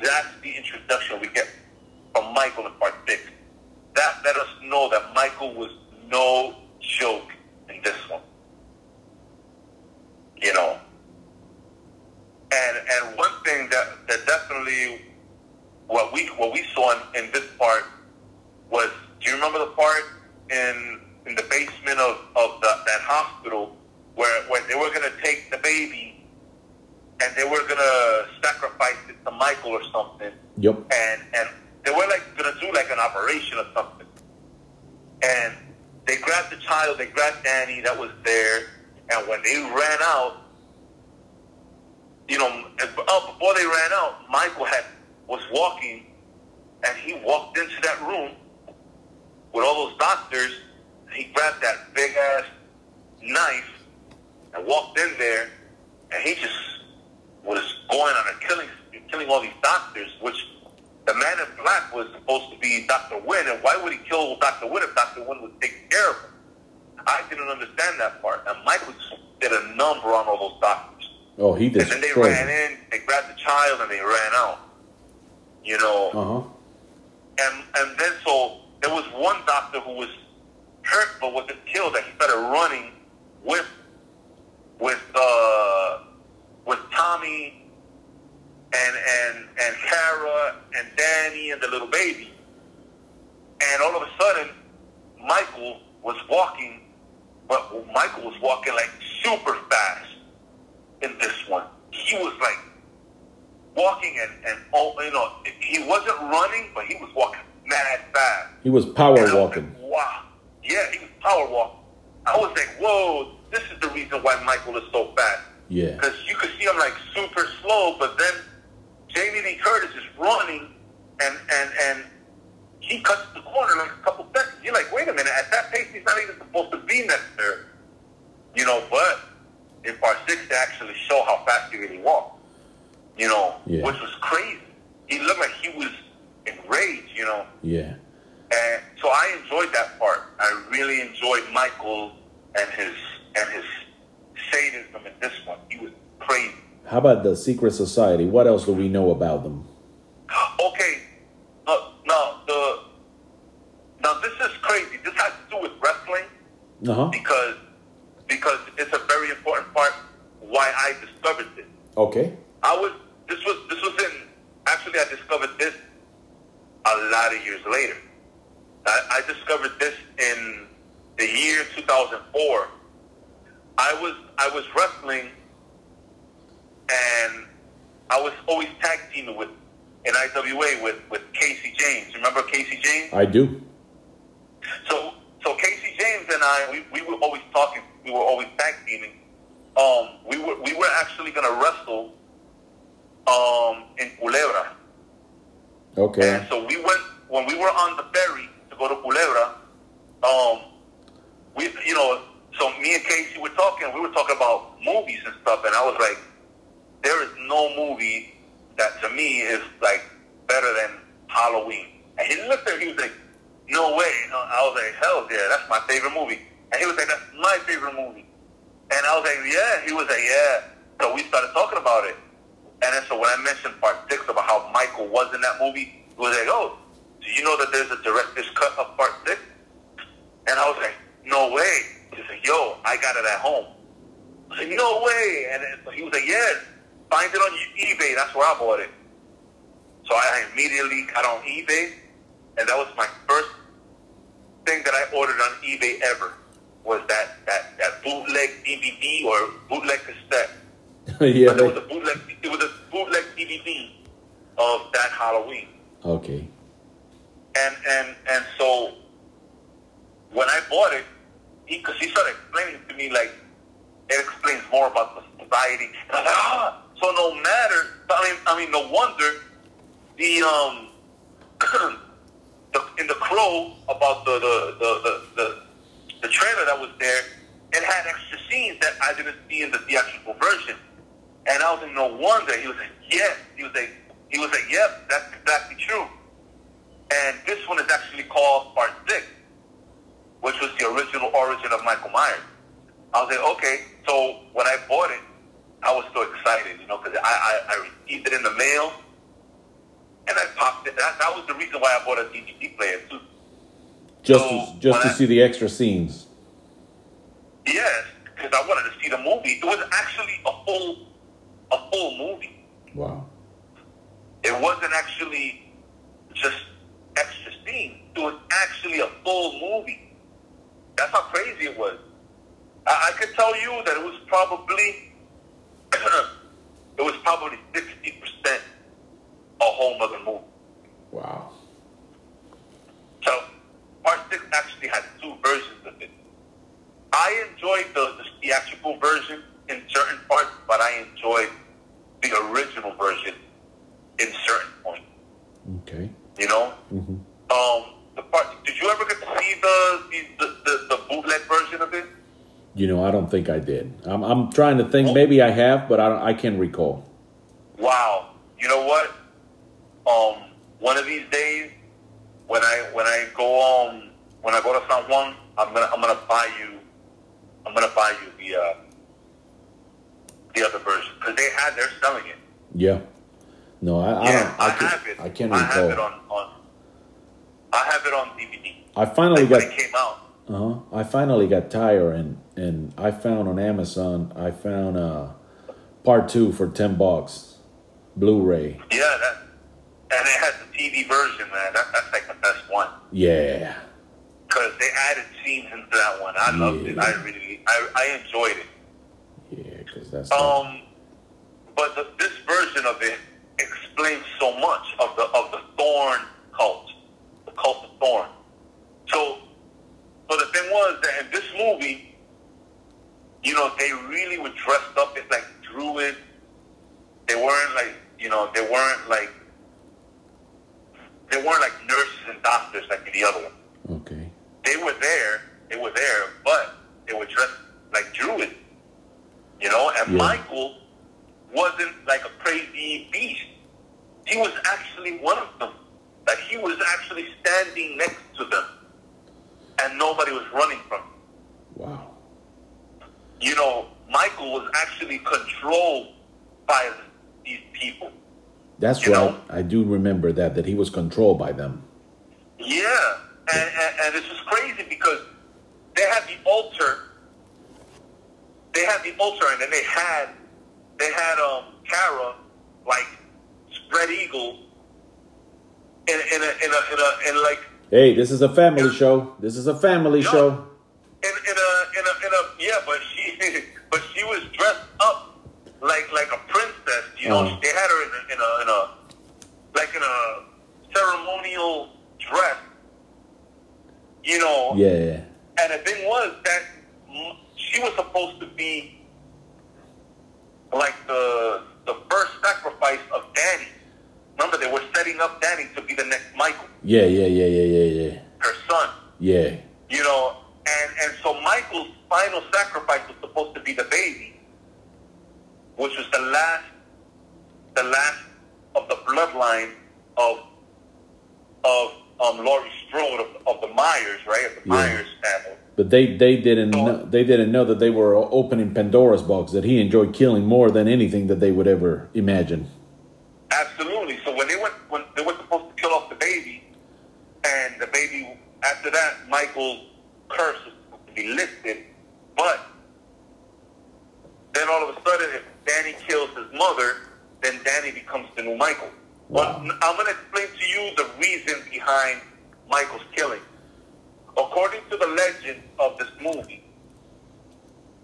that's the introduction we get from Michael in part six. That let us know that Michael was no joke in this one you know. And and one thing that, that definitely what we what we saw in, in this part was do you remember the part in in the basement of, of the, that hospital where where they were gonna take the baby and they were gonna sacrifice it to Michael or something Yep. and and they were like gonna do like an operation or something. And they grabbed the child, they grabbed Danny that was there, and when they ran out, you know, oh, before they ran out, Michael had was walking, and he walked into that room with all those doctors. He grabbed that big ass knife and walked in there, and he just was going on a killing, killing all these doctors, which the man in black was supposed to be Dr. Wynn, and why would he kill Dr. Wynn if Dr. Wynn was taking care of him? I didn't understand that part. And Michael did a number on all those doctors. Oh, he did. And then they destroyed. ran in, they grabbed the child, and they ran out. You know, Uh huh. and and then so there was one doctor who was hurt but wasn't killed. That he started running with with uh, with Tommy and and and Kara and Danny and the little baby. And all of a sudden, Michael was walking, but Michael was walking like super fast in this one. He was like walking and, and oh, you know, he wasn't running, but he was walking mad fast. He was power And I was walking. like, wow. Yeah, he was power walking. I was like, whoa, this is the reason why Michael is so fast. Yeah. Because you could see him like super slow, but then Jamie Lee Curtis is running and, and, and he cuts the in like a couple seconds. You're like, wait a minute, at that pace, he's not even supposed to be necessary. You know, but in part six, they actually show how fast he really walked. You know, Yeah. which was crazy. He looked like he was enraged. You know, Yeah. and so I enjoyed that part. I really enjoyed Michael and his and his sadism in this one. He was crazy. How about the secret society? What else do we know about them? Okay, no, no, the now this is crazy. This has to do with wrestling Uh huh. because because it's a very important part why I discovered this. Okay. I was this was this was in actually I discovered this a lot of years later. I, I discovered this in the year 2004. I was I was wrestling and I was always tag teaming with in IWA with with Casey James. Remember Casey James? I do. So so Casey James and I we, we were always talking. We were always tag teaming. Um, we were we were actually gonna wrestle um, in Culebra, Okay. and so we went when we were on the ferry to go to Culebra. Um, we you know so me and Casey were talking. We were talking about movies and stuff, and I was like, there is no movie that to me is like better than Halloween. And he looked at me, he was like, no way. And I was like, hell yeah, that's my favorite movie. And he was like, that's my favorite movie. And I was like, yeah. He was like, yeah. So we started talking about it. And then so when I mentioned part six about how Michael was in that movie, he was like, oh, do you know that there's a director's cut of part six? And I was like, no way. He like, yo, I got it at home. I was like, no way. And then, so he was like, yeah, find it on eBay. That's where I bought it. So I immediately got on eBay, and that was my first thing that I ordered on eBay ever was that that, that bootleg DVD or bootleg cassette. [LAUGHS] yeah. But it was a bootleg. It was a bootleg DVD of that Halloween. okay. And and and so when I bought it, he because he started explaining to me like it explains more about the society. And [LAUGHS] I was like, ah, so no matter. I mean, I mean, no wonder the um [CLEARS THROAT] the, in the crow about the the, the the the the trailer that was there, it had extra scenes that I didn't see in the theatrical version. And I was like, no wonder. He was like, yes. He was like, he was like, yep, that's exactly true. And this one is actually called Part Six, which was the original origin of Michael Myers. I was like, okay. So when I bought it, I was so excited, you know, because I, I, I received it in the mail, and I popped it. That, that was the reason why I bought a DVD player too. Just So, to, just to I- see the extra scenes. Yes, because I wanted to see the movie. It was actually a full, a full movie. Wow. It wasn't actually just extra scenes. It was actually a full movie. That's how crazy it was. I, I could tell you that it was probably [COUGHS] it was probably sixty percent a whole other movie. Wow. So part six actually had two versions of it. I enjoyed the, the theatrical version in certain parts, but I enjoyed the original version in certain points. Okay. You know, hmm um, the part. Did you ever get to see the the, the, the bootleg version of it? You know, I don't think I did. I'm, I'm trying to think. Maybe I have, but I, don't, I can't recall. Wow. You know what? Um, one of these days, when I when I go um when I go to San Juan, I'm gonna I'm gonna buy you I'm gonna buy you the uh, the other version because they had they're selling it. Yeah. No, I, I yeah, don't. I, I, can, have it. I can't recall. I have it on on. I have it on DVD. I finally Like when got. it came out. Uh huh. I finally got tired, and and I found on Amazon. I found uh, part two for ten bucks, Blu-ray. Yeah, that and it has the TV version, man. That, that's like the best one. Yeah. because they added scenes into that one. I loved it. I really, I, I enjoyed it. Yeah, because that's. Um, but the, this version of it explains so much of the of the Thorn cult, the cult of Thorn. So, so the thing was that in this movie, you know, they really were dressed up as like druids. They weren't like, you know, they weren't like, they weren't like nurses and doctors like the other one. Okay. They were there, they were there, but they were dressed like druids, you know. And yeah. Michael wasn't like a crazy beast. He was actually one of them. Like he was actually standing next to them and nobody was running from him. Wow. You know, Michael was actually controlled by these people. That's right. know? I do remember that that he was controlled by them. Yeah, and, and, and it's just crazy because they had the altar. They had the altar, and then they had they had um Kara like spread eagle in in a in a in a in like Hey, this is a family show. This is a family show. in in a in a in a yeah, but she [LAUGHS] but she was dressed up like like a princess. You know, Uh-huh. they had her in a, in a in a like in a ceremonial dress. You know, Yeah. And the thing was that she was supposed to be like the the first sacrifice of Danny. Remember, they were setting up Danny to be the next Michael, Yeah, yeah, yeah, yeah, yeah, yeah. her son. Yeah. You know, and and so Michael's final sacrifice was supposed to be the baby, which was the last, the last of the bloodline of of um Laurie Strode of, of the Myers, right? Of the Yeah. Myers family. But they they didn't know, they didn't know that they were opening Pandora's box that he enjoyed killing more than anything that they would ever imagine. Absolutely. So when they went when they were supposed to kill off the baby, and the baby after that, Michael's curse was supposed to be lifted, but then all of a sudden, if Danny kills his mother, then Danny becomes the new Michael. Wow. Well, I'm going to explain to you the reason behind Michael's killing. According to the legend of this movie,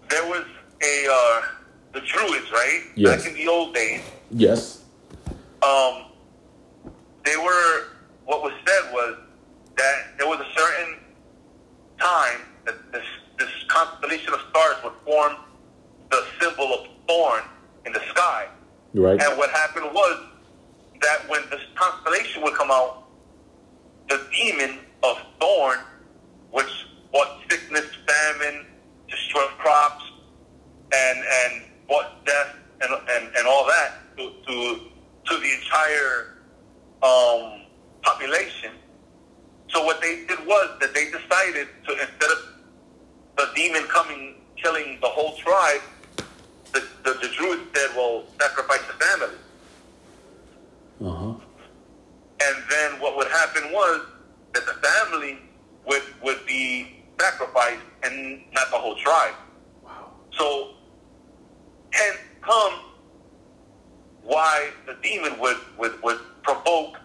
there was a uh, the Druids, right? Yes. Back in the old days, Yes. Um, they were what was said was that there was a certain time that this this constellation of stars would form the symbol of thorn in the sky. Right. And what happened was that when this constellation would come out, the demon of thorn, which brought sickness, famine, destroyed crops, and and brought death and and, and all that to, to to the entire um, population. So what they did was that they decided to instead of the demon coming killing the whole tribe, the, the, the Druids said, well, sacrifice the family. Uh huh. And then what would happen was that the family would would be sacrificed and not the whole tribe. Wow. So hence come why the demon would, would, would provoke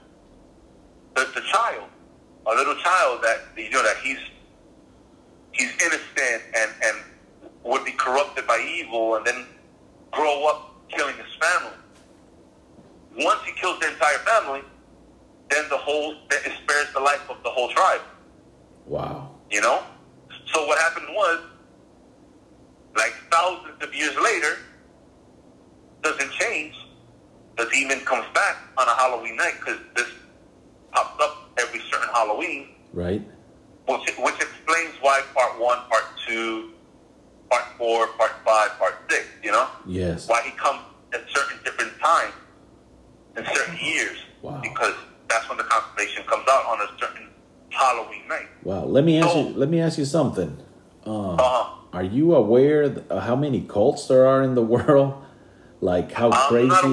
the, the child, a little child that you know that he's he's innocent and, and would be corrupted by evil and then grow up killing his family. Once he kills the entire family, then the whole then it spares the life of the whole tribe. Wow. You know? So what happened was, like thousands of years later, doesn't change. The demon comes back on a Halloween night because this pops up every certain Halloween, Right. which, which explains why part one, part two, part four, part five, part six, you know? Yes. Why he comes at certain different times in certain years. Wow. Because that's when the constellation comes out on a certain Halloween night. Wow. Let me ask So- you. Let me ask you something. Uh, Uh-huh. are you aware th- of how many cults there are in the [LAUGHS] world? Like how I'm crazy? not,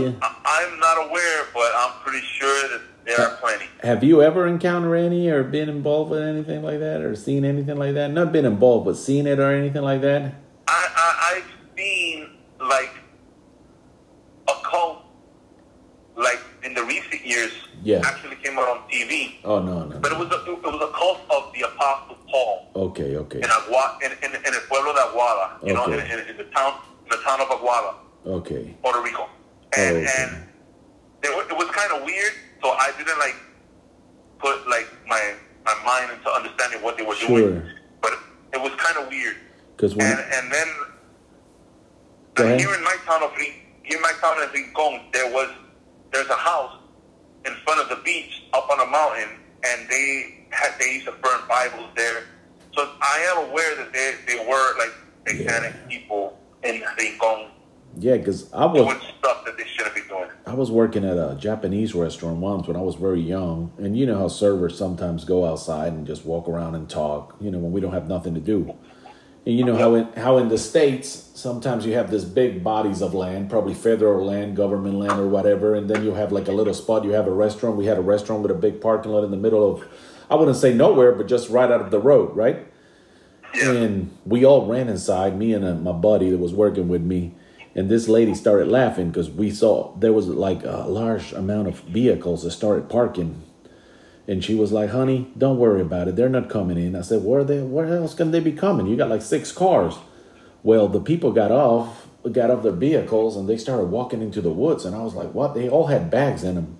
I'm not aware, but I'm pretty sure that there are plenty. Have you ever encountered any or been involved with anything like that or seen anything like that? Not been involved, but seen it or anything like that? I, I I've seen like a cult, like in the recent years, Yeah. actually came out on TV. Oh no, no. But it was a, it was a cult of the Apostle Paul Okay, okay, in Agua, in, in, in el pueblo de Aguada, you know, in, Okay. in, in the town, in the town of Aguada, okay. Puerto Rico, oh, and Okay. and it, it was kind of weird. So I didn't like put like my my mind into understanding what they were Sure. doing, but it was kind of weird. Because when And and then here in my town of here in my town of Rincon, there was there's a house in front of the beach up on a mountain, and they had they used to burn Bibles there. So I am aware that they they were like satanic Yeah. people in Rincon Yeah, because I was doing stuff that they shouldn't be doing. I was working at a Japanese restaurant once when I was very young, and you know how servers sometimes go outside and just walk around and talk. You know when we don't have nothing to do, and you know how in how in the states sometimes you have this big bodies of land, probably federal land, government land, or whatever, and then you have like a little spot. You have a restaurant. We had a restaurant with a big parking lot in the middle of, I wouldn't say nowhere, but just right out of the road, right? And we all ran inside, me and uh, my buddy that was working with me. And this lady started laughing because we saw there was like a large amount of vehicles that started parking. And she was like, honey, don't worry about it. They're not coming in. I said, where are they where else can they be coming? You got like six cars. Well, the people got off, got off their vehicles and they started walking into the woods. And I was like, what? They all had bags in them.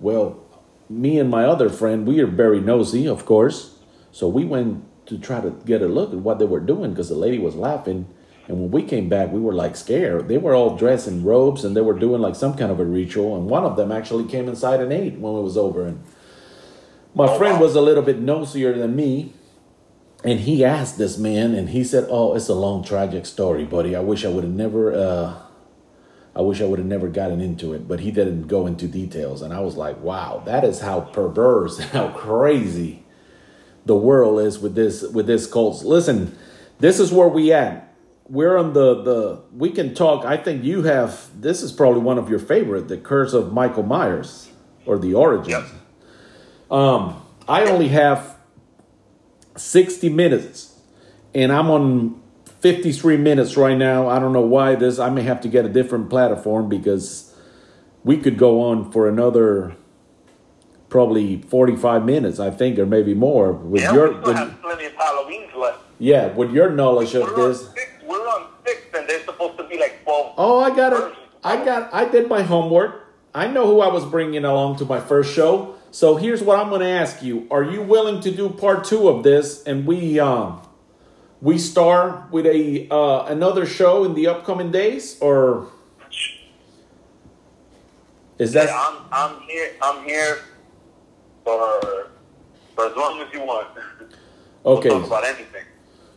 Well, me and my other friend, we are very nosy, of course. So we went to try to get a look at what they were doing because the lady was laughing. And when we came back, we were like scared. They were all dressed in robes and they were doing like some kind of a ritual. And one of them actually came inside and ate when it was over. And my friend was a little bit nosier than me. And he asked this man, and he said, "Oh, it's a long, tragic story, buddy. I wish I would have never, uh, I wish I would have never gotten into it." But he didn't go into details, and I was like, "Wow, that is how perverse and how crazy the world is with this with this cults." Listen, this is where we at. We're on the the. We can talk. I think you have. This is probably one of your favorite, the Curse of Michael Myers, or the Origin. Yep. Um, I only have 60 minutes and I'm on 53 minutes right now. I don't know why this, I may have to get a different platform because we could go on for another probably 45 minutes, I think, or maybe more with Yeah, your, we still with, have plenty of Halloweens left. yeah, with your knowledge of this. on six. We're on six, and they're supposed to be like twelve. Oh, I got it. I got. I did my homework. I know who I was bringing along to my first show. So here's what I'm going to ask you: Are you willing to do part two of this, and we um we start with a uh, another show in the upcoming days, or is that Yeah, I'm I'm here. I'm here for for as long as you want. [LAUGHS] okay? We'll talk about anything.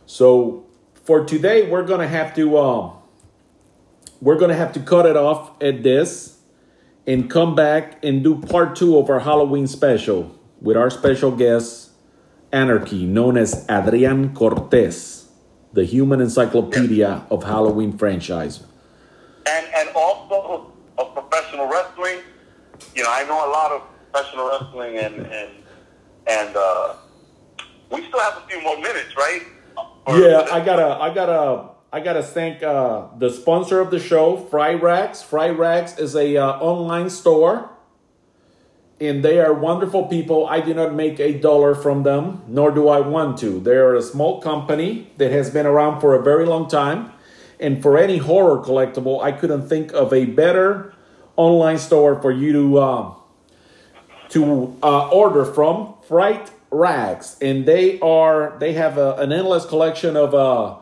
So for today, we're gonna have to um, we're gonna have to cut it off at this, and come back and do part two of our Halloween special with our special guest, Anarchy, known as Adrian Cortez, the human encyclopedia of Halloween franchise. And and also of professional wrestling. You know, I know a lot of professional wrestling, and and and uh, we still have a few more minutes, right? Or- Yeah, I gotta, I gotta, I gotta thank uh, the sponsor of the show, Fright Rags. Fright Rags is a uh, online store, and they are wonderful people. I do not make a dollar from them, nor do I want to. They are a small company that has been around for a very long time, and for any horror collectible, I couldn't think of a better online store for you to. Um, to uh, order from Fright Rags, and they are they have a, an endless collection of uh,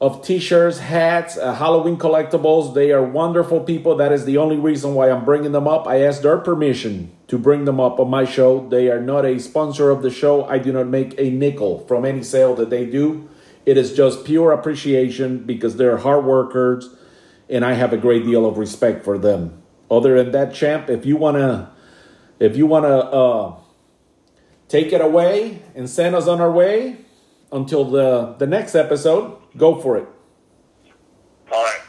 of t-shirts, hats, uh, Halloween collectibles. They are wonderful people. That is the only reason why I'm bringing them up. I asked their permission to bring them up on my show. They are not a sponsor of the show. I do not make a nickel from any sale that they do. It is just pure appreciation because they're hard workers, and I have a great deal of respect for them. Other than that, champ, if you wanna if you want to uh, take it away and send us on our way until the, the next episode, go for it. All right.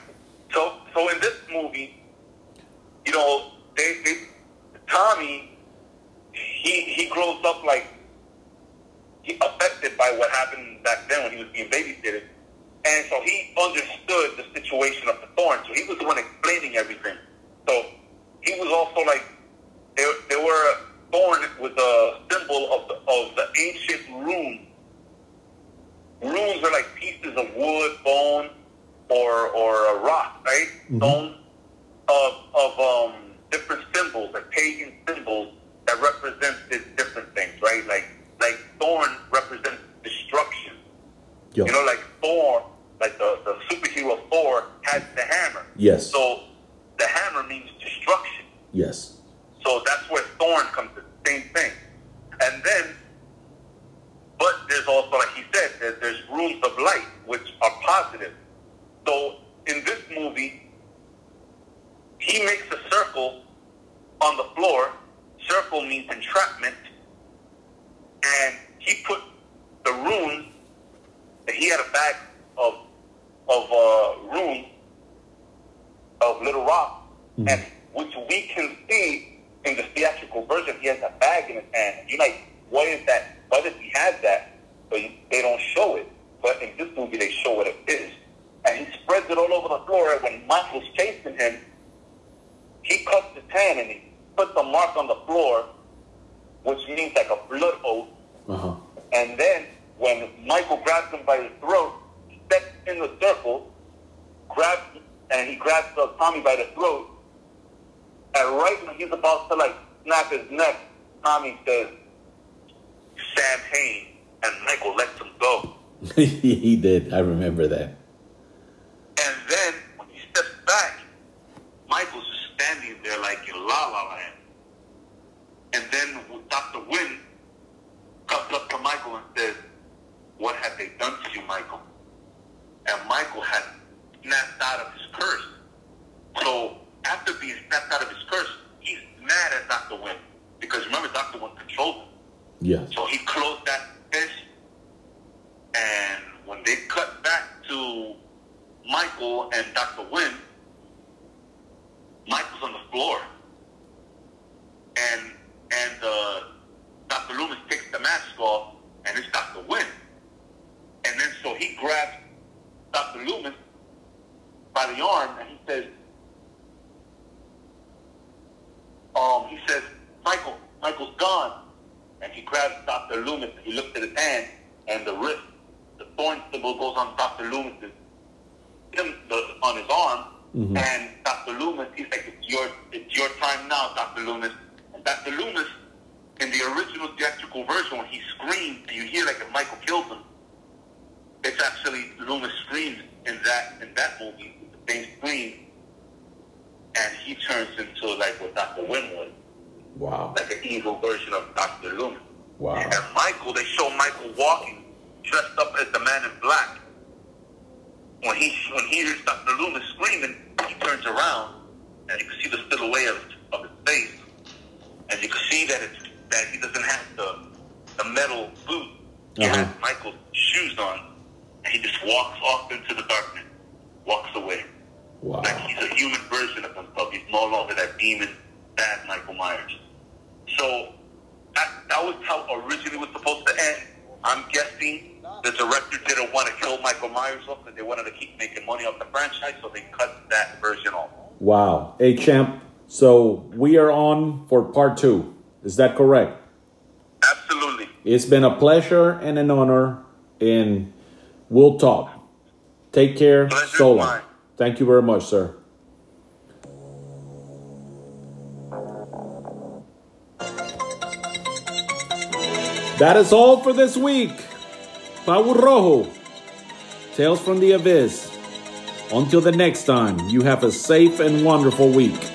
So, so in this movie, you know, they, they Tommy, he he grows up like he affected by what happened back then when he was being babysitted, and so he understood the situation of the thorn. So he was the one explaining everything. So he was also like they they were thorn was a symbol of the of the ancient rune runes are like pieces of wood, bone, or or a rock, right? Stone of of um different symbols, like pagan symbols that represented different things, right? Like like thorn represents destruction. Yo. You know, like Thor, like the, the superhero Thor has the hammer. Yes. So the hammer means destruction. Yes. So that's where thorn comes in. Same thing. And then, but there's also, like he said, there, there's runes of light, which are positive. So in this movie, he makes a circle on the floor. Circle means entrapment. And he put the rune, he had a bag of, of uh, rune of Little Rock, mm-hmm. and which we can see in the theatrical version, he has a bag in his hand. You're like, why is that? Why does he have that? But they don't show it. But in this movie, they show what it is. And he spreads it all over the floor. And when Michael's chasing him, he cuts his hand and he puts a mark on the floor, which means like a blood oath. Uh-huh. And then when Michael grabs him by the throat, steps in the circle, grabs and he grabs the Tommy by the throat. And right when he's about to like snap his neck, Tommy says, Sam Hain, and Michael lets him go. [LAUGHS] he did. I remember that. And then when he steps back, Michael's just standing there like in La La Land. And then Dr. Wynn comes up to Michael and says, What have they done to you, Michael? And Michael had snapped out of his curse. So after being snapped out of his curse, he's mad at Dr. Wynn. Because remember, Dr. Wynn controlled him. Yeah. So he closed that fist. And when they cut back to Michael and Dr. Wynn, Michael's on the floor. And and uh, Dr. Loomis takes the mask off, and it's Dr. Wynn. And then so he grabs Dr. Loomis by the arm, and he says, um, he says, Michael, Michael's gone. And he grabs Dr. Loomis, he looks at his hand, and the wrist, the thorn symbol goes on Dr. Loomis's, on his arm, mm-hmm. and Dr. Loomis, he's like, it's your, it's your time now, Dr. Loomis. And Dr. Loomis, in the original theatrical version, when he screams, and you hear like if Michael kills him, it's actually Loomis screams in that in that movie, the same scream, and he turns into like what Dr. Wynn was. Wow. Like an evil version of Dr. Loomis. Wow. And Michael, they show Michael walking, dressed up as the man in black. When he when he hears Dr. Loomis screaming, he turns around and you can see the silhouette of, of his face. And you can see that it's that he doesn't have the the metal boot. He uh-huh. has Michael's shoes on. And he just walks off into the darkness, walks away. Wow. Like he's a human version of himself. He's no longer that demon, bad Michael Myers. So that, that was how originally it was supposed to end. I'm guessing the director didn't want to kill Michael Myers off because they wanted to keep making money off the franchise, so they cut that version off. Wow. Hey, champ. So we are on for part two. Is that correct? Absolutely. It's been a pleasure and an honor, and we'll talk. Take care. Pleasure so long. Thank you very much, sir. That is all for this week. Pau Rojo, Tales from the Abyss. Until the next time, you have a safe and wonderful week.